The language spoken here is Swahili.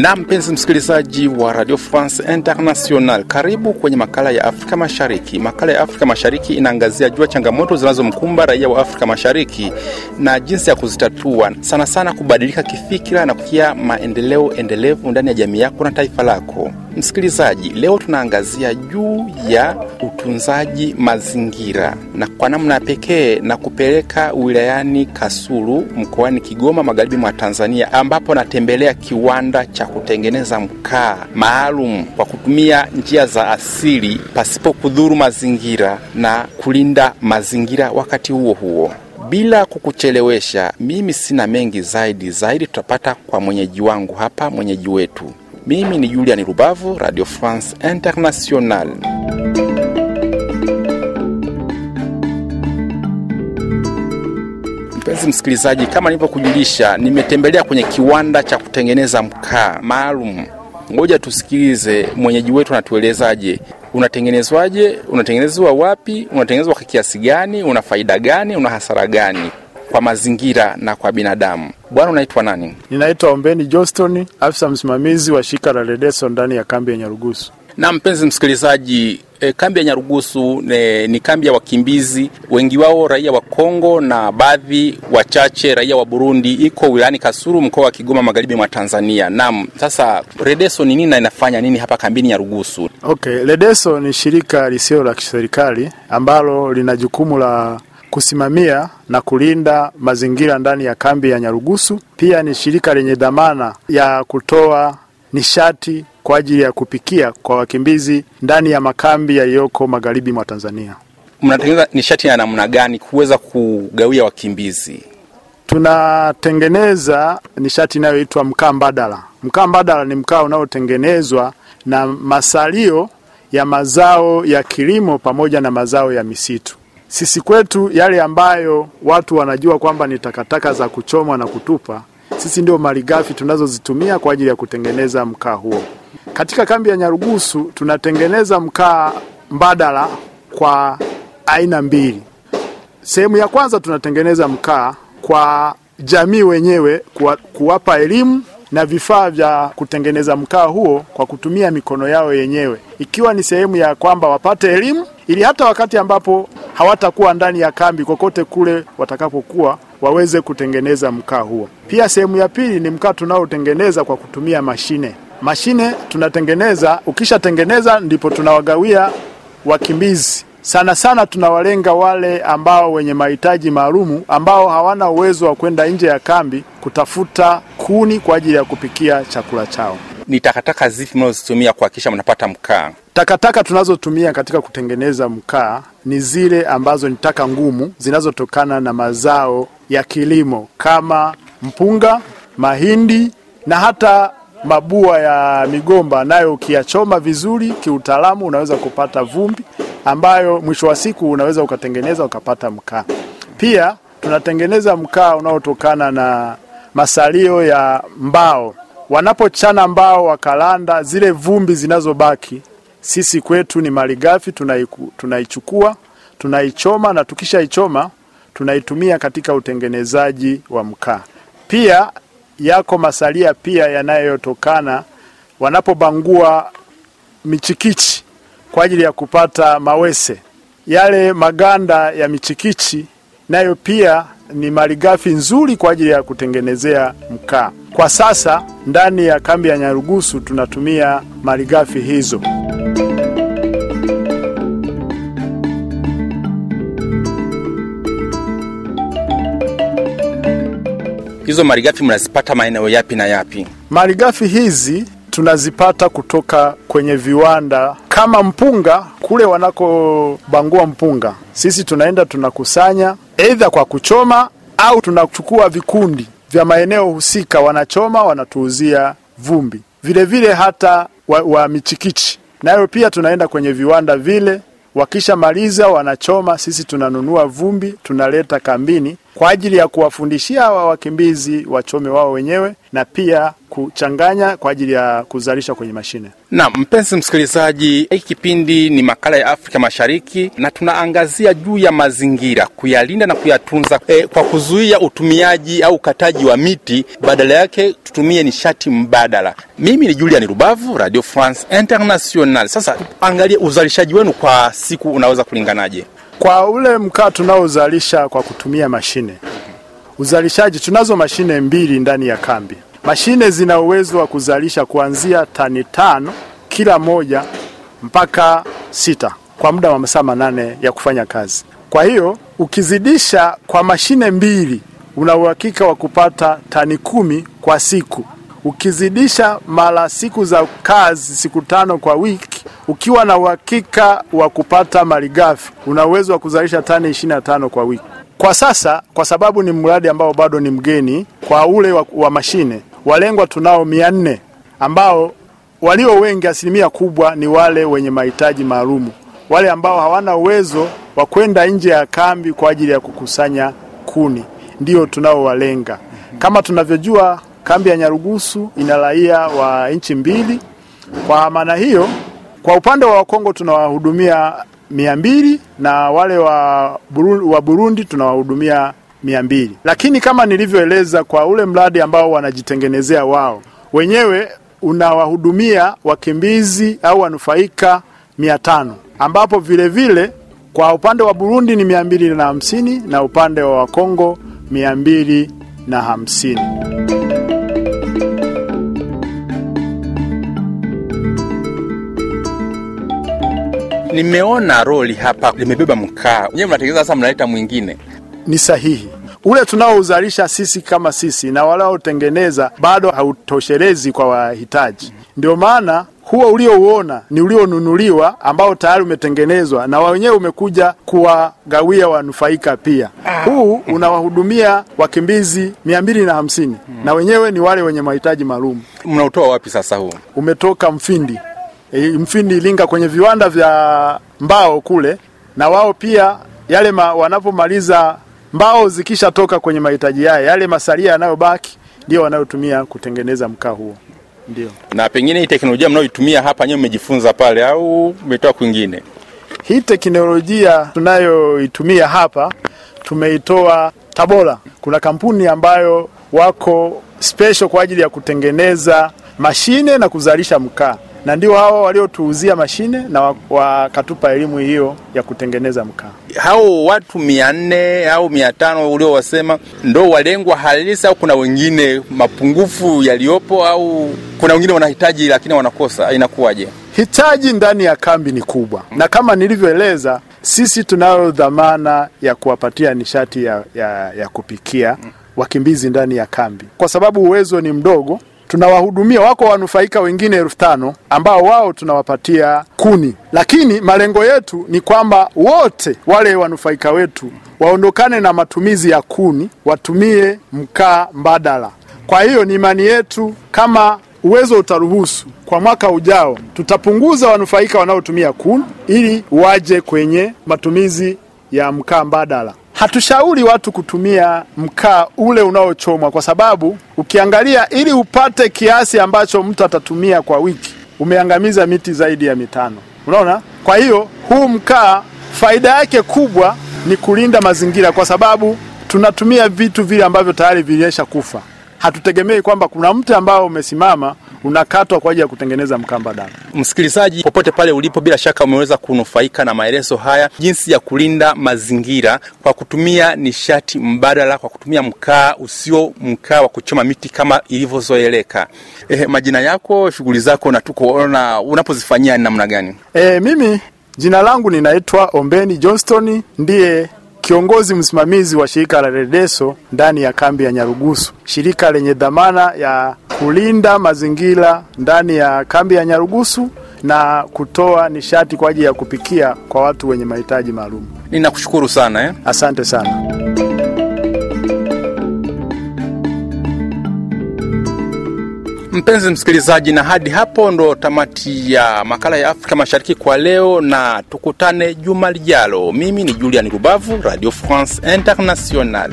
Na mpenzi msikilizaji wa Radio France International, karibu kwenye makala ya Afrika Mashariki. Makala ya Afrika Mashariki inaangazia jua changamoto zinazomkumba raia wa Afrika Mashariki na jinsi ya kuzitatua, sana sana kubadilika kifikira na kufikia maendeleo endelevu ndani ya jamii yako na taifa lako. Msikilizaji, leo tunaangazia juu ya utunzaji mazingira na kwa namna pekee na kupeleka wilayani Kasulu mkoani Kigoma, magharibi mwa Tanzania, ambapo natembelea kiwanda cha kutengeneza mkaa maalum kwa kutumia njia za asili pasipo kudhuru mazingira na kulinda mazingira wakati huo huo. Bila kukuchelewesha, mimi sina mengi zaidi zaidi, tutapata kwa mwenyeji wangu hapa, mwenyeji wetu. Mimi ni Julian Rubavu, Radio France International. Mpenzi msikilizaji, kama nilivyokujulisha, nimetembelea kwenye kiwanda cha kutengeneza mkaa maalum. Ngoja tusikilize mwenyeji wetu anatuelezaje. Unatengenezwaje? Unatengenezwa wapi? Unatengenezwa kwa kiasi gani? Una faida gani? Una hasara gani kwa mazingira na kwa binadamu? Bwana, unaitwa nani? Ninaitwa Ombeni Johnston, afisa msimamizi wa shirika la Redeso ndani ya kambi ya Nyarugusu. Na mpenzi msikilizaji, e, kambi ya Nyarugusu ne, ni kambi ya wakimbizi, wengi wao raia wa Kongo na baadhi wachache raia wa Burundi. Iko wilayani Kasulu, mkoa wa Kigoma, magharibi mwa Tanzania. Naam, sasa Redeso ni nini na inafanya nini hapa kambini Nyarugusu? Okay, Redeso ni shirika lisilo la kiserikali ambalo lina jukumu la kusimamia na kulinda mazingira ndani ya kambi ya Nyarugusu. Pia ni shirika lenye dhamana ya kutoa nishati kwa ajili ya kupikia kwa wakimbizi ndani ya makambi yaliyoko magharibi mwa Tanzania. Mnatengeneza nishati ya namna gani kuweza kugawia wakimbizi? Tunatengeneza nishati inayoitwa mkaa mbadala. Mkaa mbadala ni mkaa unaotengenezwa na masalio ya mazao ya kilimo pamoja na mazao ya misitu. Sisi kwetu yale ambayo watu wanajua kwamba ni takataka za kuchomwa na kutupa, sisi ndio malighafi tunazozitumia kwa ajili ya kutengeneza mkaa huo. Katika kambi ya Nyarugusu tunatengeneza mkaa mbadala kwa aina mbili. Sehemu ya kwanza tunatengeneza mkaa kwa jamii wenyewe, kuwa, kuwapa elimu na vifaa vya kutengeneza mkaa huo kwa kutumia mikono yao yenyewe, ikiwa ni sehemu ya kwamba wapate elimu ili hata wakati ambapo hawatakuwa ndani ya kambi, kokote kule watakapokuwa waweze kutengeneza mkaa huo. Pia sehemu ya pili ni mkaa tunaotengeneza kwa kutumia mashine. Mashine tunatengeneza, ukishatengeneza ndipo tunawagawia wakimbizi. Sana sana tunawalenga wale ambao wenye mahitaji maalumu ambao hawana uwezo wa kwenda nje ya kambi kutafuta kuni kwa ajili ya kupikia chakula chao. Ni takataka zipi mnazozitumia kuhakikisha mnapata mkaa? Takataka tunazotumia katika kutengeneza mkaa ni zile ambazo ni taka ngumu zinazotokana na mazao ya kilimo kama mpunga, mahindi na hata mabua ya migomba, nayo ukiyachoma vizuri kiutaalamu unaweza kupata vumbi ambayo mwisho wa siku unaweza ukatengeneza ukapata mkaa. Pia tunatengeneza mkaa unaotokana na masalio ya mbao. Wanapochana mbao wakalanda, zile vumbi zinazobaki sisi kwetu ni malighafi, tunaichukua tunaichoma, na tukishaichoma tunaitumia katika utengenezaji wa mkaa. Pia yako masalia pia yanayotokana wanapobangua michikichi kwa ajili ya kupata mawese, yale maganda ya michikichi nayo pia ni malighafi nzuri kwa ajili ya kutengenezea mkaa. Kwa sasa ndani ya kambi ya Nyarugusu tunatumia malighafi hizo. Hizo malighafi mnazipata maeneo yapi na yapi? Malighafi hizi tunazipata kutoka kwenye viwanda. Kama mpunga, kule wanakobangua mpunga, sisi tunaenda tunakusanya, aidha kwa kuchoma au tunachukua vikundi vya maeneo husika, wanachoma wanatuuzia vumbi. Vile vile hata wa, wa michikichi. Nayo pia tunaenda kwenye viwanda vile, wakishamaliza wanachoma, sisi tunanunua vumbi tunaleta kambini kwa ajili ya kuwafundishia hawa wakimbizi wachome wao wenyewe, na pia kuchanganya kwa ajili ya kuzalisha kwenye mashine. Na mpenzi msikilizaji, hiki kipindi ni makala ya Afrika Mashariki na tunaangazia juu ya mazingira, kuyalinda na kuyatunza e, kwa kuzuia utumiaji au ukataji wa miti, badala yake tutumie nishati mbadala. Mimi ni Julian Rubavu, Radio France International. Sasa angalie uzalishaji wenu kwa siku unaweza kulinganaje? Kwa ule mkaa tunaozalisha kwa kutumia mashine, uzalishaji, tunazo mashine mbili ndani ya kambi. Mashine zina uwezo wa kuzalisha kuanzia tani tano kila moja mpaka sita kwa muda wa masaa manane ya kufanya kazi. Kwa hiyo ukizidisha kwa mashine mbili, una uhakika wa kupata tani kumi kwa siku. Ukizidisha mara siku za kazi, siku tano kwa wiki, ukiwa na uhakika wa kupata malighafi, una uwezo wa kuzalisha tani 25 kwa wiki. Kwa sasa, kwa sababu ni mradi ambao bado ni mgeni kwa ule wa, wa mashine, walengwa tunao mia nne ambao walio wengi, asilimia kubwa ni wale wenye mahitaji maalumu, wale ambao hawana uwezo wa kwenda nje ya kambi kwa ajili ya kukusanya kuni, ndio tunaowalenga. Kama tunavyojua kambi ya Nyarugusu ina raia wa nchi mbili. Kwa maana hiyo, kwa upande wa Wakongo tunawahudumia mia mbili na wale wa Burundi, wa Burundi tunawahudumia mia mbili. Lakini kama nilivyoeleza, kwa ule mradi ambao wanajitengenezea wao wenyewe unawahudumia wakimbizi au wanufaika mia tano ambapo vile vile kwa upande wa Burundi ni mia mbili na hamsini na upande wa Wakongo mia mbili na hamsini. Nimeona roli hapa limebeba mkaa, nyewe mnatengeneza sasa, mnaleta mwingine. Ni sahihi ule tunaouzalisha sisi kama sisi na walaotengeneza bado hautoshelezi kwa wahitaji. Ndio maana huo uliouona ni ulionunuliwa ambao tayari umetengenezwa na wenyewe umekuja kuwagawia wanufaika pia. Huu unawahudumia wakimbizi mia mbili na hamsini na wenyewe ni wale wenye mahitaji maalum. Mnautoa wapi sasa huu? Umetoka Mfindi, e, Mfindi Ilinga, kwenye viwanda vya mbao kule, na wao pia yale ma, wanapomaliza mbao zikishatoka kwenye mahitaji yao, yale masalia yanayobaki ndio wanayotumia kutengeneza mkaa huo. Ndio. Na pengine hii teknolojia mnayoitumia hapa nyewe mmejifunza pale au umetoa kwingine? Hii teknolojia tunayoitumia hapa tumeitoa Tabora. Kuna kampuni ambayo wako special kwa ajili ya kutengeneza mashine na kuzalisha mkaa, na ndio hao waliotuuzia mashine na wakatupa elimu hiyo ya kutengeneza mkaa. Hao watu mia nne au mia tano uliowasema ndo walengwa halisi, au kuna wengine mapungufu yaliyopo, au kuna wengine wanahitaji lakini wanakosa? Inakuwaje? Hitaji ndani ya kambi ni kubwa, na kama nilivyoeleza, sisi tunayo dhamana ya kuwapatia nishati ya, ya, ya kupikia wakimbizi ndani ya kambi, kwa sababu uwezo ni mdogo tunawahudumia wako wanufaika wengine elfu tano ambao wao tunawapatia kuni, lakini malengo yetu ni kwamba wote wale wanufaika wetu waondokane na matumizi ya kuni, watumie mkaa mbadala. Kwa hiyo ni imani yetu kama uwezo utaruhusu, kwa mwaka ujao tutapunguza wanufaika wanaotumia kuni ili waje kwenye matumizi ya mkaa mbadala. Hatushauri watu kutumia mkaa ule unaochomwa kwa sababu ukiangalia, ili upate kiasi ambacho mtu atatumia kwa wiki, umeangamiza miti zaidi ya mitano. Unaona? Kwa hiyo huu mkaa faida yake kubwa ni kulinda mazingira, kwa sababu tunatumia vitu vile ambavyo tayari vilisha kufa. Hatutegemei kwamba kuna mti ambao umesimama unakatwa kwa ajili ya kutengeneza mkamba damu. Msikilizaji, popote pale ulipo, bila shaka umeweza kunufaika na maelezo haya, jinsi ya kulinda mazingira kwa kutumia nishati mbadala, kwa kutumia mkaa usio mkaa wa kuchoma miti kama ilivyozoeleka. Eh, majina yako, shughuli zako na tukoona unapozifanyia ni namna gani? Eh, mimi jina langu ninaitwa Ombeni Johnston, ndiye kiongozi msimamizi wa shirika la Redeso ndani ya kambi ya Nyarugusu, shirika lenye dhamana ya kulinda mazingira ndani ya kambi ya Nyarugusu na kutoa nishati kwa ajili ya kupikia kwa watu wenye mahitaji maalum. Ninakushukuru sana eh. Asante sana. Mpenzi msikilizaji, na hadi hapo ndo tamati ya makala ya Afrika Mashariki kwa leo, na tukutane juma lijalo. Mimi ni Julian Rubavu, Radio France International.